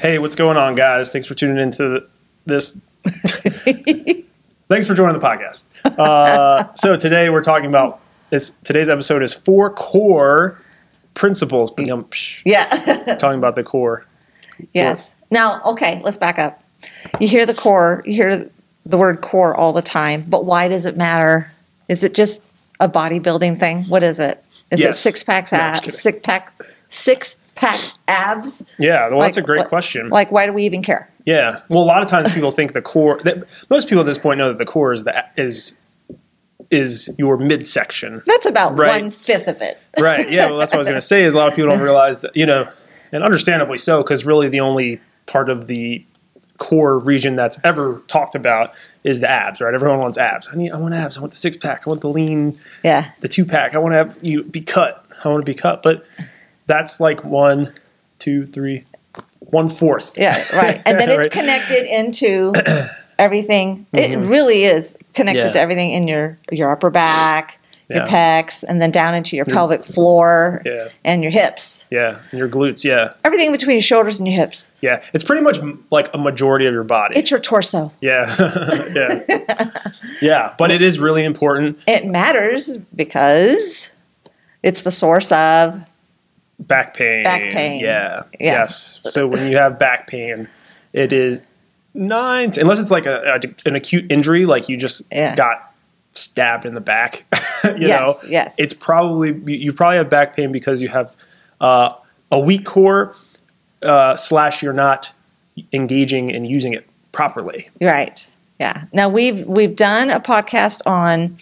Hey, what's going on, guys? Thanks for tuning into this. Thanks for joining the podcast. Uh, so today we're talking about this. Today's episode is four core principles. Yeah. talking about the core. yes. Now, okay, let's back up. You hear the core, you hear the word core all the time, but why does it matter? Is it just a bodybuilding thing? What is it? Is it six packs No, abs? kidding. Six pack six pack abs? Yeah, well, that's a great what- question. Like, why do we even care? yeah, well, a lot of times people think the core. That, most people at this point know that the core is the is is your midsection. That's about Right. one fifth of it. right yeah well that's what i was going to say is a lot of people don't realize that you know and understandably so because really the only part of the core region that's ever talked about is the abs right everyone wants abs i need i want abs i want the six pack i want the lean Yeah. the two pack i want to have you be cut i want to be cut but that's like one two three one fourth Yeah, right. And then it's Right. connected into everything. It really is connected Mm-hmm. Yeah. to everything in your your upper back, your Yeah. pecs, and then down into your pelvic floor Yeah. and your hips. yeah and your glutes yeah Everything between your shoulders and your hips. yeah it's pretty much like a majority of your body It's your torso. yeah yeah yeah but it is really important It matters because it's the source of back pain. Back pain. Yeah. Yeah. Yes. So when you have back pain, it is nine, unless it's like a, a- an acute injury, like you just Yeah. got stabbed in the back. you Yes, know, yes. It's probably you, you probably have back pain because you have uh, a weak core uh, slash you're not engaging and using it properly. Right. Yeah. Now we've we've done a podcast on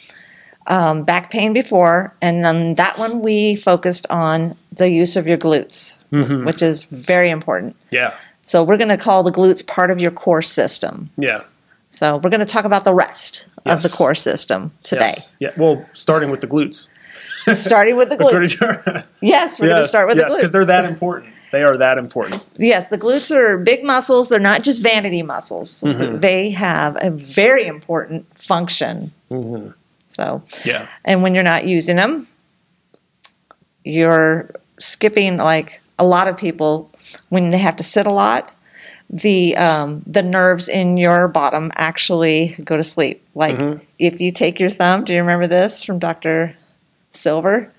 um, back pain before, and then that one we focused on the use of your glutes, Mm-hmm. which is very important. Yeah. So we're going to call the glutes part of your core system. Yeah. So we're going to talk about the rest of the core system today, Yes. Yeah. Well, starting with the glutes. starting with the glutes. Yes, we're going to start with yes, the because glutes. they're that important. They are that important. Yes, the glutes are big muscles. They're not just vanity muscles. Mm-hmm. They have a very important function. Mm-hmm. So, Yeah. and when you're not using them, you're skipping like a lot of people when they have to sit a lot. The um, the nerves in your bottom actually go to sleep. Like Mm-hmm. if you take your thumb, do you remember this from Doctor Silver?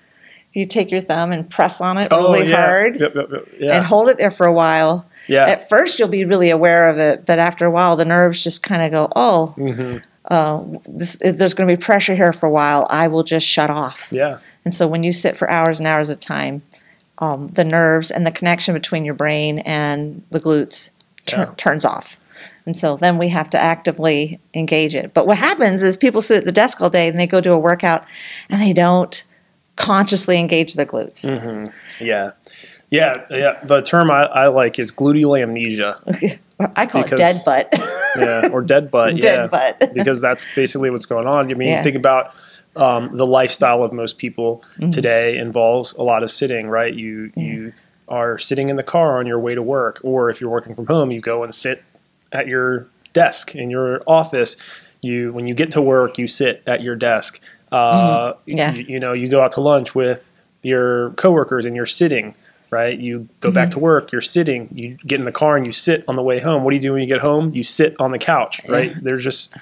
You take your thumb and press on it really Oh, yeah. hard Yep, yep, yep. Yeah. and hold it there for a while. yeah. At first, you'll be really aware of it, but after a while, the nerves just kind of go, "Oh, Mm-hmm. uh, this, there's going to be pressure here for a while. I will just shut off." yeah. And so, when you sit for hours and hours at a time, um, the nerves and the connection between your brain and the glutes tur- Yeah. turns off. And so then we have to actively engage it. But what happens is people sit at the desk all day and they go do a workout and they don't consciously engage their glutes. Yeah. Yeah. Yeah. The term I, I like is gluteal amnesia. I call Because- it dead butt. Yeah. Or dead butt. Dead yeah. butt. because that's basically what's going on. I mean, Yeah. you think about um, the lifestyle of most people Mm-hmm. today involves a lot of sitting, right? You, you are sitting in the car on your way to work, or if you're working from home, you go and sit at your desk in your office. You, when you get to work, you sit at your desk. Uh, Mm-hmm. Yeah. you, you know, you go out to lunch with your coworkers and you're sitting, right? You go back Mm-hmm. to work, you're sitting, you get in the car and you sit on the way home. What do you do when you get home? You sit on the couch, right? There's just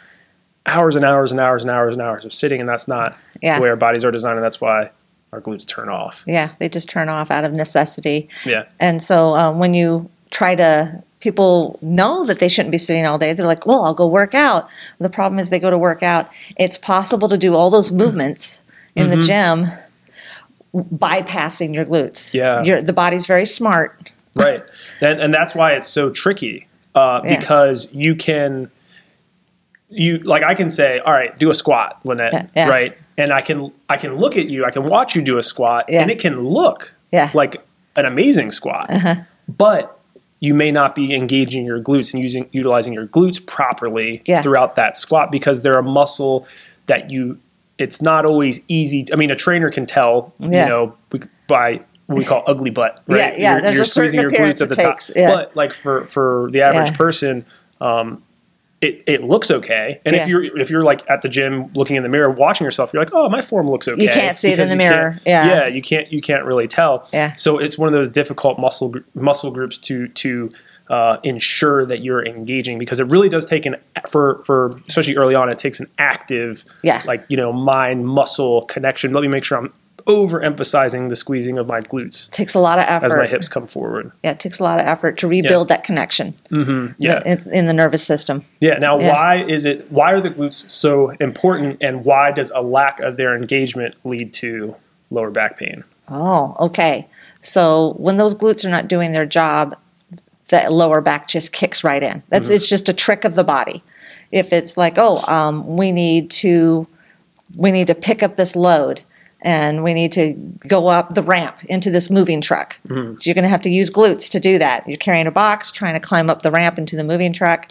hours and hours and hours and hours and hours of sitting, and that's not Yeah. the way our bodies are designed, and that's why our glutes turn off. Yeah, they just turn off out of necessity. Yeah. And so um, when you try to, people know that they shouldn't be sitting all day. They're like, well, I'll go work out. The problem is they go to work out. It's possible to do all those movements in the gym bypassing your glutes. Yeah. Your, the body's very smart. right and, and that's why it's so tricky uh, Yeah. because you can you like i can say all right do a squat lynette Yeah, right? And i can i can look at you i can watch you do a squat Yeah. and it can look Yeah. like an amazing squat. But you may not be engaging your glutes and using utilizing your glutes properly throughout that squat because they're a muscle that you it's not always easy to, i mean a trainer can tell you know by what we call ugly butt right? Yeah, yeah, there's a certain appearance it takes, yeah. but like for for the average person um it, it looks okay. And Yeah. if you're if you're like at the gym looking in the mirror watching yourself, you're like, oh, my form looks okay. You can't see it in the mirror. Yeah. yeah, you can't you can't really tell. Yeah. So it's one of those difficult muscle muscle groups to to uh, ensure that you're engaging because it really does take an for for especially early on it takes an active Yeah. like you know mind muscle connection. Let me make sure I'm overemphasizing the squeezing of my glutes takes a lot of effort. as my hips come forward. Yeah, it takes a lot of effort to rebuild that connection Yeah. in, in the nervous system. Yeah. Now, Yeah. why is it? Why are the glutes so important, and why does a lack of their engagement lead to lower back pain? Oh, okay. So when those glutes are not doing their job, the lower back just kicks right in. That's Mm-hmm. it's just a trick of the body. If it's like, oh, um, we need to we need to pick up this load and we need to go up the ramp into this moving truck. Mm-hmm. So you're going to have to use glutes to do that. You're carrying a box, trying to climb up the ramp into the moving truck.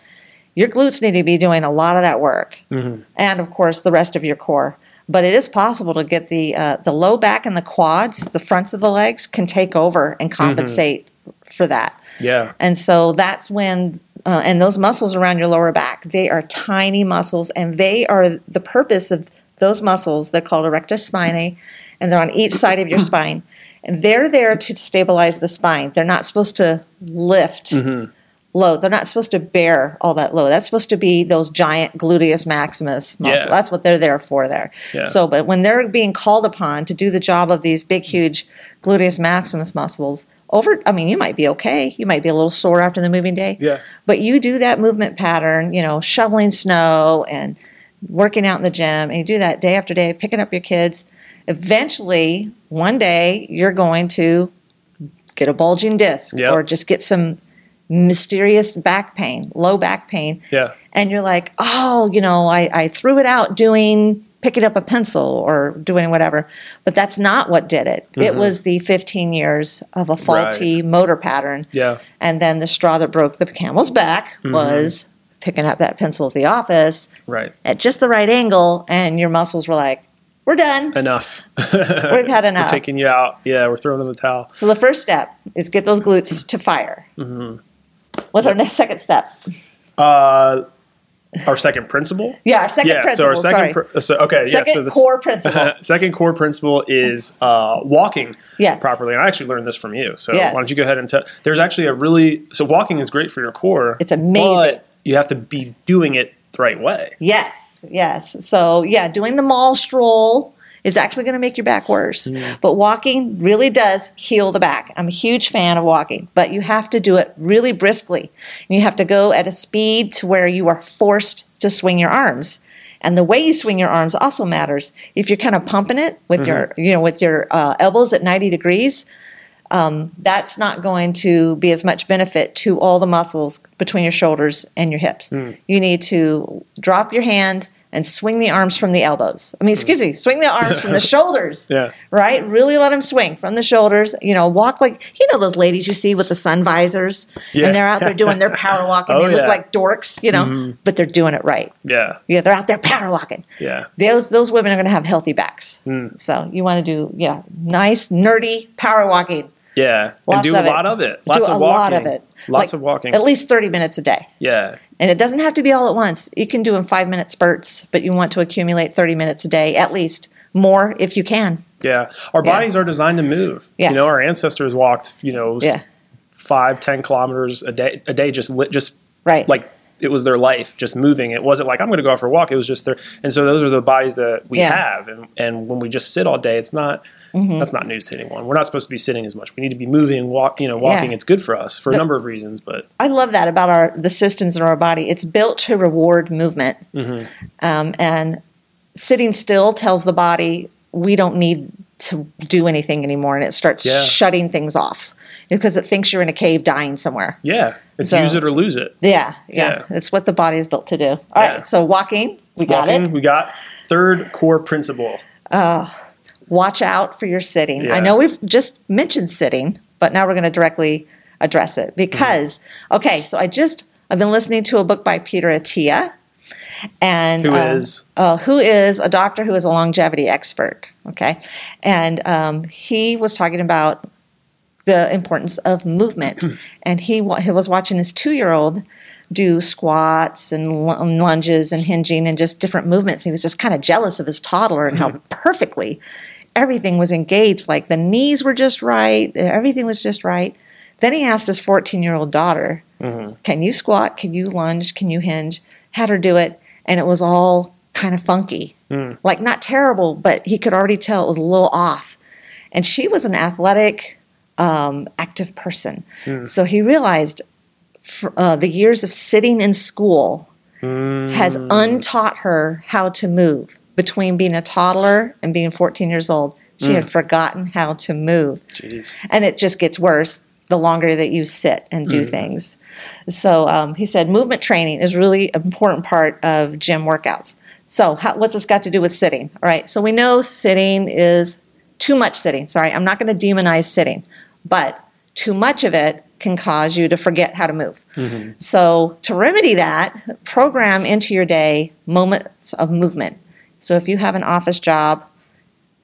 Your glutes need to be doing a lot of that work, Mm-hmm. and of course the rest of your core. But it is possible to get the uh, the low back and the quads, the fronts of the legs, can take over and compensate for that. Yeah. And so that's when, uh, and those muscles around your lower back, they are tiny muscles, and they are the purpose of those muscles. They're called erector spinae, and they're on each side of your spine. And they're there to stabilize the spine. They're not supposed to lift mm-hmm. load. They're not supposed to bear all that load. That's supposed to be those giant gluteus maximus muscles. Yeah. That's what they're there for there. Yeah. So, but when they're being called upon to do the job of these big, huge gluteus maximus muscles, over, I mean, you might be okay. You might be a little sore after the moving day. Yeah. But you do that movement pattern, you know, shoveling snow and working out in the gym, and you do that day after day, picking up your kids. Eventually, one day, you're going to get a bulging disc Yep. or just get some mysterious back pain, low back pain. Yeah. And you're like, oh, you know, I, I threw it out doing picking up a pencil or doing whatever. But that's not what did it. It mm-hmm. was the 15 years of a faulty motor pattern. Yeah. And then the straw that broke the camel's back mm-hmm. was picking up that pencil at the office Right. at just the right angle, and your muscles were like, we're done. Enough. We've had enough. We're taking you out. Yeah. We're throwing in the towel. So the first step is get those glutes to fire. Mm-hmm. What's our next second step? Uh, our second principle. Yeah, our second yeah. principle. So our second. sorry. Pr- so okay. second yeah. So this, core principle. second core principle is uh, walking Yes. properly. And I actually learned this from you. So Yes. why don't you go ahead and tell? There's actually a really so walking is great for your core. It's amazing. You have to be doing it the right way. Yes, yes. So, yeah, doing the mall stroll is actually going to make your back worse. Mm. But walking really does heal the back. I'm a huge fan of walking, but you have to do it really briskly. And you have to go at a speed to where you are forced to swing your arms. And the way you swing your arms also matters. If you're kind of pumping it with your, Mm-hmm. you know, with your uh, elbows at 90 degrees, um, that's not going to be as much benefit to all the muscles between your shoulders and your hips. Mm. You need to drop your hands and swing the arms from the elbows. I mean, excuse me, swing the arms from the shoulders. Yeah. Right? Really let them swing from the shoulders. You know, walk like, you know, those ladies you see with the sun visors Yeah. and they're out there doing their power walking. Oh, they look yeah. like dorks, you know, but they're doing it right. Yeah. Yeah, they're out there power walking Yeah. those those women are going to have healthy backs. Mm. So you want to do yeah, nice nerdy power walking. Yeah. Lots and do a it. lot of it. Do Lots a of lot walking. of it. Lots Like, of walking. At least thirty minutes a day, yeah. and it doesn't have to be all at once. You can do in five minute spurts, but you want to accumulate thirty minutes a day at least, more if you can. Yeah. Our Yeah. bodies are designed to move. Yeah. You know, our ancestors walked, you know, Yeah, five, ten kilometers a day a day just lit just right. like it was their life just moving. It wasn't like I'm going to go out for a walk. It was just their, and so those are the bodies that we Yeah. have. And and when we just sit all day, it's not Mm-hmm. that's not news to anyone. We're not supposed to be sitting as much. We need to be moving, walk. You know, walking. Yeah. It's good for us for a number of reasons. But I love that about our the systems in our body. It's built to reward movement, Mm-hmm. um, and sitting still tells the body we don't need to do anything anymore, and it starts Yeah. shutting things off because it thinks you're in a cave dying somewhere. yeah, it's So- use it or lose it. Yeah, yeah, Yeah. it's what the body is built to do. All right, Yeah. so walking, we got Walking, it. we got third core principle. Uh, Watch out for your sitting. Yeah. I know we've just mentioned sitting, but now we're going to directly address it because okay, so I just I've been listening to a book by Peter Attia, and Who um, is? uh, who is a doctor who is a longevity expert. Okay, and um, he was talking about the importance of movement. Hmm. and he, he was watching his two year old do squats and lunges and hinging and just different movements. He was just kind of jealous of his toddler and how hmm. perfectly everything was engaged. Like the knees were just right, everything was just right. Then he asked his 14 year old daughter, mm-hmm. Can you squat? Can you lunge? Can you hinge? Had her do it, and it was all kind of funky. Hmm. Like not terrible, but he could already tell it was a little off. And she was an athletic, um, active person. So he realized fr uh, the years of sitting in school has untaught her how to move. Between being a toddler and being 14 years old, she had forgotten how to move Jeez. and it just gets worse the longer that you sit and do things. So um, he said movement training is really an important part of gym workouts. So how, what's this got to do with sitting? All right, so we know sitting is too much sitting. Sorry, I'm not going to demonize sitting, but too much of it can cause you to forget how to move. Mm-hmm. So to remedy that, program into your day moments of movement. So if you have an office job,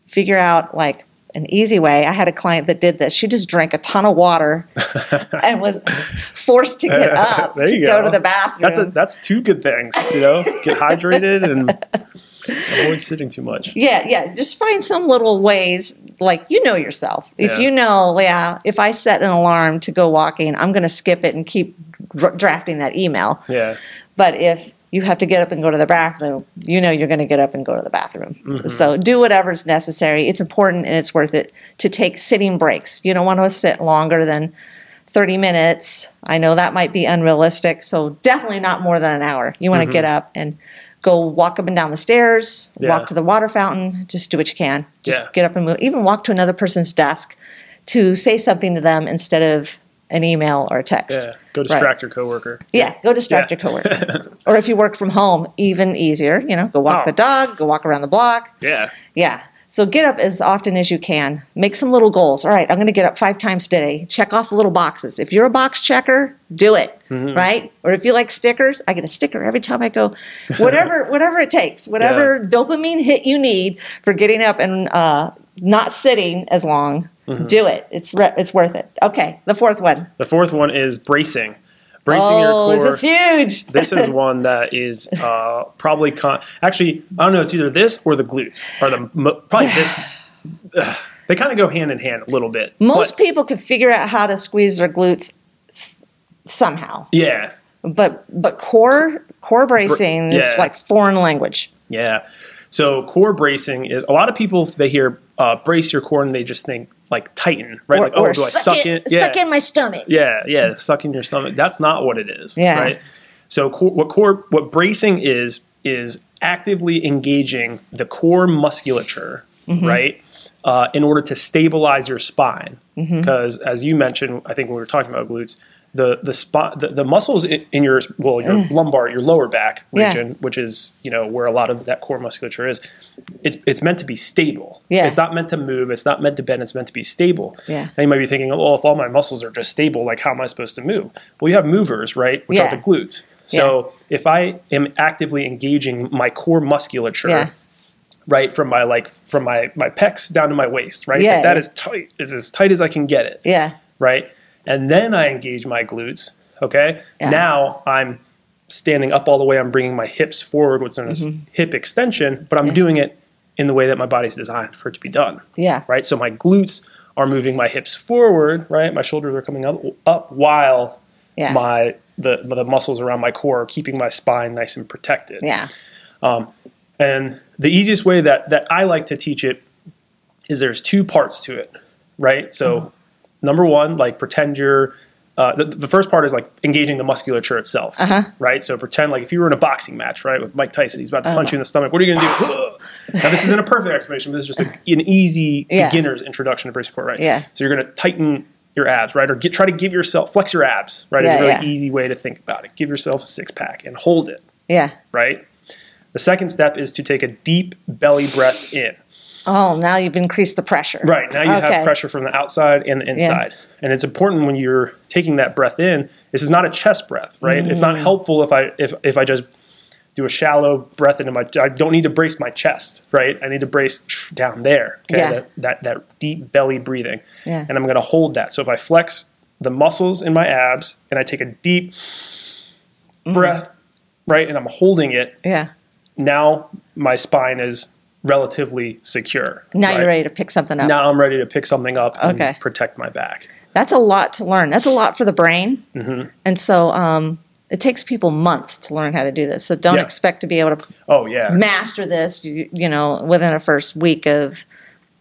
figure out like an easy way. I had a client that did this. She just drank a ton of water and was forced to get up to go. go. to the bathroom. That's a, that's two good things, you know. Get hydrated and avoid sitting too much. yeah, yeah. Just find some little ways, like you know yourself. If Yeah. you know, yeah, if I set an alarm to go walking, I'm going to skip it and keep dr- drafting that email. Yeah, But if you have to get up and go to the bathroom, you know you're going to get up and go to the bathroom. Mm-hmm. So do whatever's necessary. It's important and it's worth it to take sitting breaks. You don't want to sit longer than 30 minutes. I know that might be unrealistic, so definitely not more than an hour. You want to get up and go walk up and down the stairs. Yeah. walk to the water fountain, just do what you can. Just Yeah. get up and move. Even walk to another person's desk to say something to them instead of an email or a text. yeah. Go Right. distract your coworker. Yeah, go distract Yeah. your coworker. or if you work from home, even easier. You know, go walk Oh. the dog, go walk around the block. Yeah, Yeah. So get up as often as you can. Make some little goals. All right, I'm going to get up five times today. Check off the little boxes. If you're a box checker, do it. Mm-hmm. Right? Or if you like stickers, I get a sticker every time I go. Whatever, whatever it takes. Whatever dopamine hit you need for getting up and uh, not sitting as long. Mm-hmm. Do it. It's re- it's worth it. Okay, the fourth one. the fourth one is bracing. Bracing oh, your core. this is huge. this is one that is uh, probably con- actually I don't know. It's either this or the glutes are the mo- probably this. They kind of go hand in hand a little bit. Most but, people can figure out how to squeeze their glutes s- somehow, yeah, but but core core bracing is yeah. like foreign language. yeah. So core bracing is a lot of people they hear uh, brace your core and they just think like tighten, right? Or, like, oh, or do I suck, it, it? Yeah. suck in my stomach. Yeah, yeah, suck in your stomach. That's not what it is. Yeah. Right. So core, what core what bracing is is actively engaging the core musculature, Mm-hmm. right, uh, in order to stabilize your spine. Mm-hmm. Because as you mentioned, I think when we were talking about glutes, the the spot the, the muscles in, your well your lumbar your lower back Yeah. region, which is you know where a lot of that core musculature is, it's it's meant to be stable. Yeah. It's not meant to move. It's not meant to bend. It's meant to be stable. Yeah. And you might be thinking, oh, if all my muscles are just stable, like how am I supposed to move? Well, you have movers, right? Which Yeah. are the glutes. So if I am actively engaging my core musculature, Yeah. right, from my like from my my pecs down to my waist, right? Yeah, if that yeah. is tight, is as tight as I can get it, Yeah, right? And then I engage my glutes. Okay. Yeah. Now I'm standing up all the way. I'm bringing my hips forward, what's known as Mm-hmm. hip extension, but I'm doing it in the way that my body's designed for it to be done yeah, right? So my glutes are moving my hips forward, right? My shoulders are coming up, up while yeah, my the the muscles around my core are keeping my spine nice and protected. yeah, And the easiest way that that I like to teach it is there's two parts to it, right? So number one, like pretend you're uh, the, the first part is like engaging the musculature itself, right? So pretend like if you were in a boxing match, right, with Mike Tyson, he's about to punch you in the stomach. What are you going to do? now this isn't a perfect explanation, but this is just a, an easy Yeah. beginner's introduction to bracing core, right? Yeah. So you're going to tighten your abs, right, or get try to give yourself flex your abs, right? Yeah, is a really yeah. easy way to think about it. Give yourself a six pack and hold it yeah. right? The second step is to take a deep belly breath in. Oh, now you've increased the pressure. Right. Now you Okay. have pressure from the outside and the inside. And it's important when you're taking that breath in, this is not a chest breath, right? It's Mm. not helpful if I if if I just do a shallow breath into my. I don't need to brace my chest, right? I need to brace down there. Okay, Yeah. that, that that deep belly breathing, Yeah. and I'm going to hold that. So if I flex the muscles in my abs and I take a deep Mm-hmm. breath, right, and I'm holding it, Yeah. now my spine is relatively secure. Now right? you're ready to pick something up. Now I'm ready to pick something up and Okay. protect my back. That's a lot to learn. That's a lot for the brain. Mm-hmm. And so um, it takes people months to learn how to do this. So don't Yeah. expect to be able to Oh yeah, master this, you, you know, within a first week of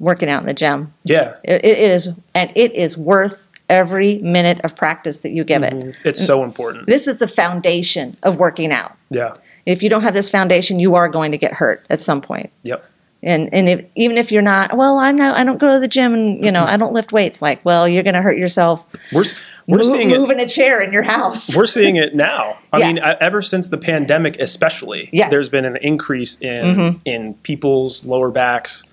working out in the gym. yeah. It, it is, and it is worth every minute of practice that you give it. It's so important. This is the foundation of working out. Yeah. If you don't have this foundation, you are going to get hurt at some point. Yep. And and if, even if you're not, well, I know I don't go to the gym and you know I don't lift weights. Like, well, you're going to hurt yourself. We're we're Mo- seeing it. moving a chair in your house. We're seeing it now. I Yeah. mean, ever since the pandemic, especially, Yes. Mm-hmm. there's been an increase in in people's lower backs.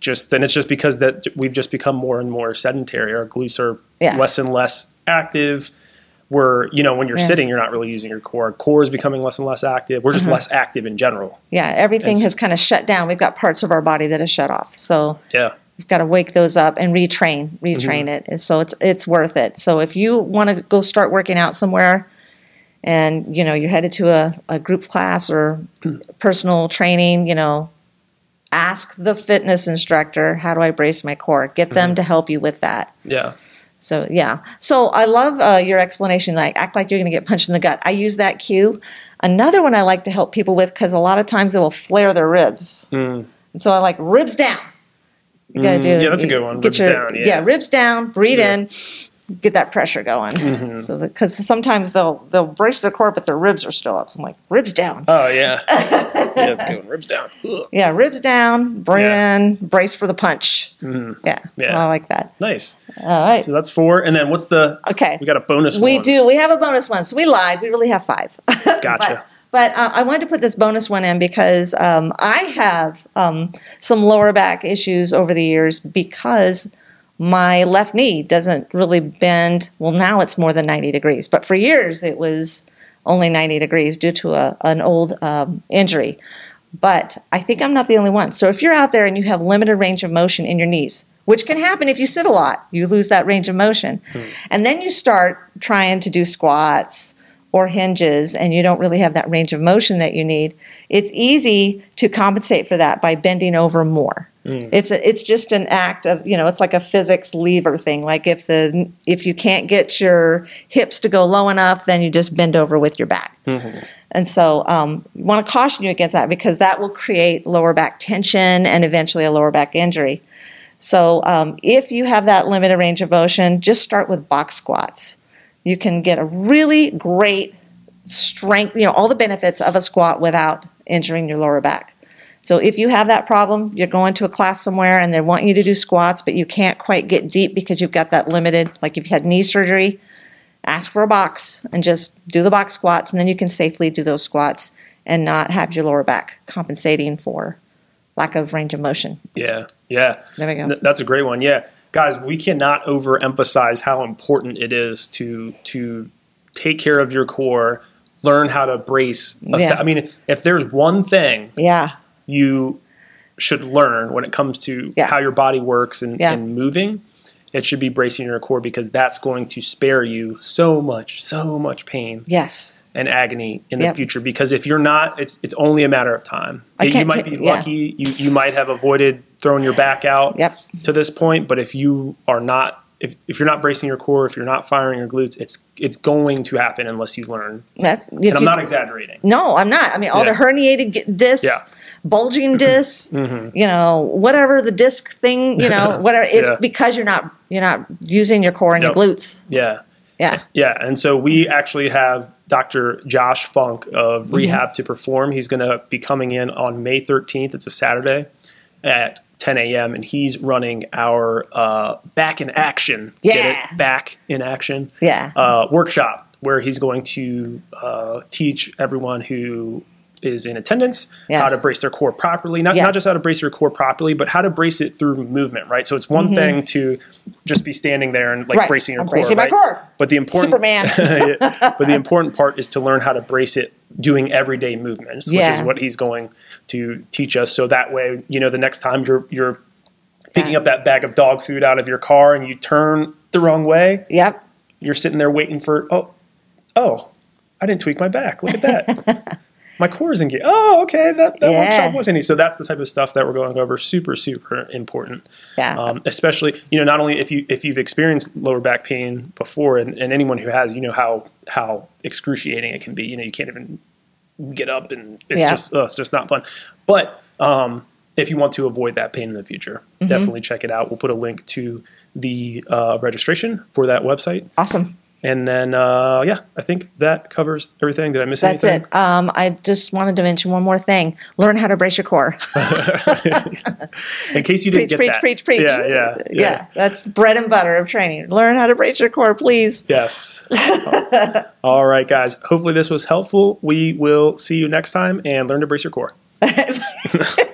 Just and it's just because that we've just become more and more sedentary. Our glutes are Yeah. less and less active. We're you know when you're Yeah. sitting, you're not really using your core. Core is becoming less and less active. We're just Uh-huh. less active in general. Yeah, everything has kind of shut down. We've got parts of our body that is shut off. So Yeah. you've got to wake those up and retrain, retrain it. And So it's it's worth it. So if you want to go start working out somewhere, and you know you're headed to a, a group class or personal training, you know, ask the fitness instructor, how do I brace my core? Get them to help you with that. Yeah. So yeah. So I love uh, your explanation. Like act like you're going to get punched in the gut. I use that cue. Another one I like to help people with because a lot of times they will flare their ribs. And so I like ribs down. You gotta do. Mm, yeah, that's a good one. Ribs down, yeah. ribs down. Breathe Yeah. in. Get that pressure going. Mm-hmm. So because sometimes they'll they'll brace their core, but their ribs are still up. So I'm like ribs down. Oh yeah. yeah, it's good. Ribs down. Ugh. Yeah, ribs down. Breathe Yeah. in. Brace for the punch. Yeah, Yeah. I like that. Nice. All right. So that's four. And then what's the? Okay. We got a bonus. We one. do. We have a bonus one. So we lied. We really have five. Gotcha. but but uh, I wanted to put this bonus one in because um, I have um, some lower back issues over the years because my left knee doesn't really bend. Well, now it's more than 90 degrees, but for years it was only 90 degrees due to a, an old um, injury. But I think I'm not the only one. So if you're out there and you have limited range of motion in your knees, which can happen if you sit a lot, you lose that range of motion. And then you start trying to do squats or hinges and you don't really have that range of motion that you need, it's easy to compensate for that by bending over more. It's a, it's just an act of you know it's like a physics lever thing. Like if the if you can't get your hips to go low enough, then you just bend over with your back. And so, um, I want to caution you against that because that will create lower back tension and eventually a lower back injury. So, um, if you have that limited range of motion, just start with box squats. You can get a really great strength, you know, all the benefits of a squat without injuring your lower back. So, if you have that problem, you're going to a class somewhere and they want you to do squats, but you can't quite get deep because you've got that limited, like if you had knee surgery, ask for a box and just do the box squats, and then you can safely do those squats and not have your lower back compensating for lack of range of motion. Yeah, yeah. There we go. Th- That's a great one. Yeah, guys, we cannot overemphasize how important it is to to take care of your core, learn how to brace. Yeah. I mean, if there's one thing Yeah, you should learn when it comes to Yeah. how your body works and, Yeah. and moving, it should be bracing your core because that's going to spare you so much, so much pain yes, and agony in Yep. the future. Because if you're not, it's it's only a matter of time. I you might be yeah. lucky. You you might have avoided throwing your back out Yep. to this point. But if you are not, if, if you're not bracing your core, if you're not firing your glutes, it's it's going to happen unless you learn. that. And I'm you- not exaggerating. no, I'm not. I mean, all Yeah. the herniated discs, Yeah. Mm-hmm. bulging discs, you know, whatever the disc thing, you know, whatever. It's Yeah. because you're not you're not using your core and your glutes. Yeah. Yeah, Yeah, and so we actually have Dr. Josh Funk of Mm-hmm. Rehab to Perform. He's going to be coming in on May 13th. It's a Saturday at 10 a.m. and he's running our uh, Back in Action. Get Yeah. it? Back in Action yeah, uh, workshop where he's going to uh, teach everyone who is in attendance, Yeah. how to brace their core properly. Not, Yes. not just how to brace your core properly, but how to brace it through movement, right? So it's one thing to just be standing there and like Mm-hmm. Right. bracing your I'm core. bracing my core. But the important Superman. But the important part is to learn how to brace it doing everyday movements, which Yeah. is what he's going to teach us. So that way, you know, the next time you're you're picking Yeah. up that bag of dog food out of your car and you turn the wrong way, Yep. you're sitting there waiting for oh oh I didn't tweak my back. Look at that. my core is engaged. Oh, okay. That, that Yeah. workshop was any. So that's the type of stuff that we're going over. Super, super important. Yeah. Um, especially, you know, not only if you if you've experienced lower back pain before, and, and anyone who has, you know how how excruciating it can be. You know, you can't even get up, and it's Yeah. just oh, it's just not fun. But um, if you want to avoid that pain in the future, Mm-hmm. definitely check it out. We'll put a link to the uh, registration for that website. Awesome. And then, uh, yeah, I think that covers everything. Did I miss That's anything? it. Um, I just wanted to mention one more thing. Learn how to brace your core. In case you didn't preach, get preach, that. preach, preach. Yeah, yeah, yeah. That's bread and butter of training. Learn how to brace your core, please. Yes. All right, guys. Hopefully this was helpful. We will see you next time and learn to brace your core.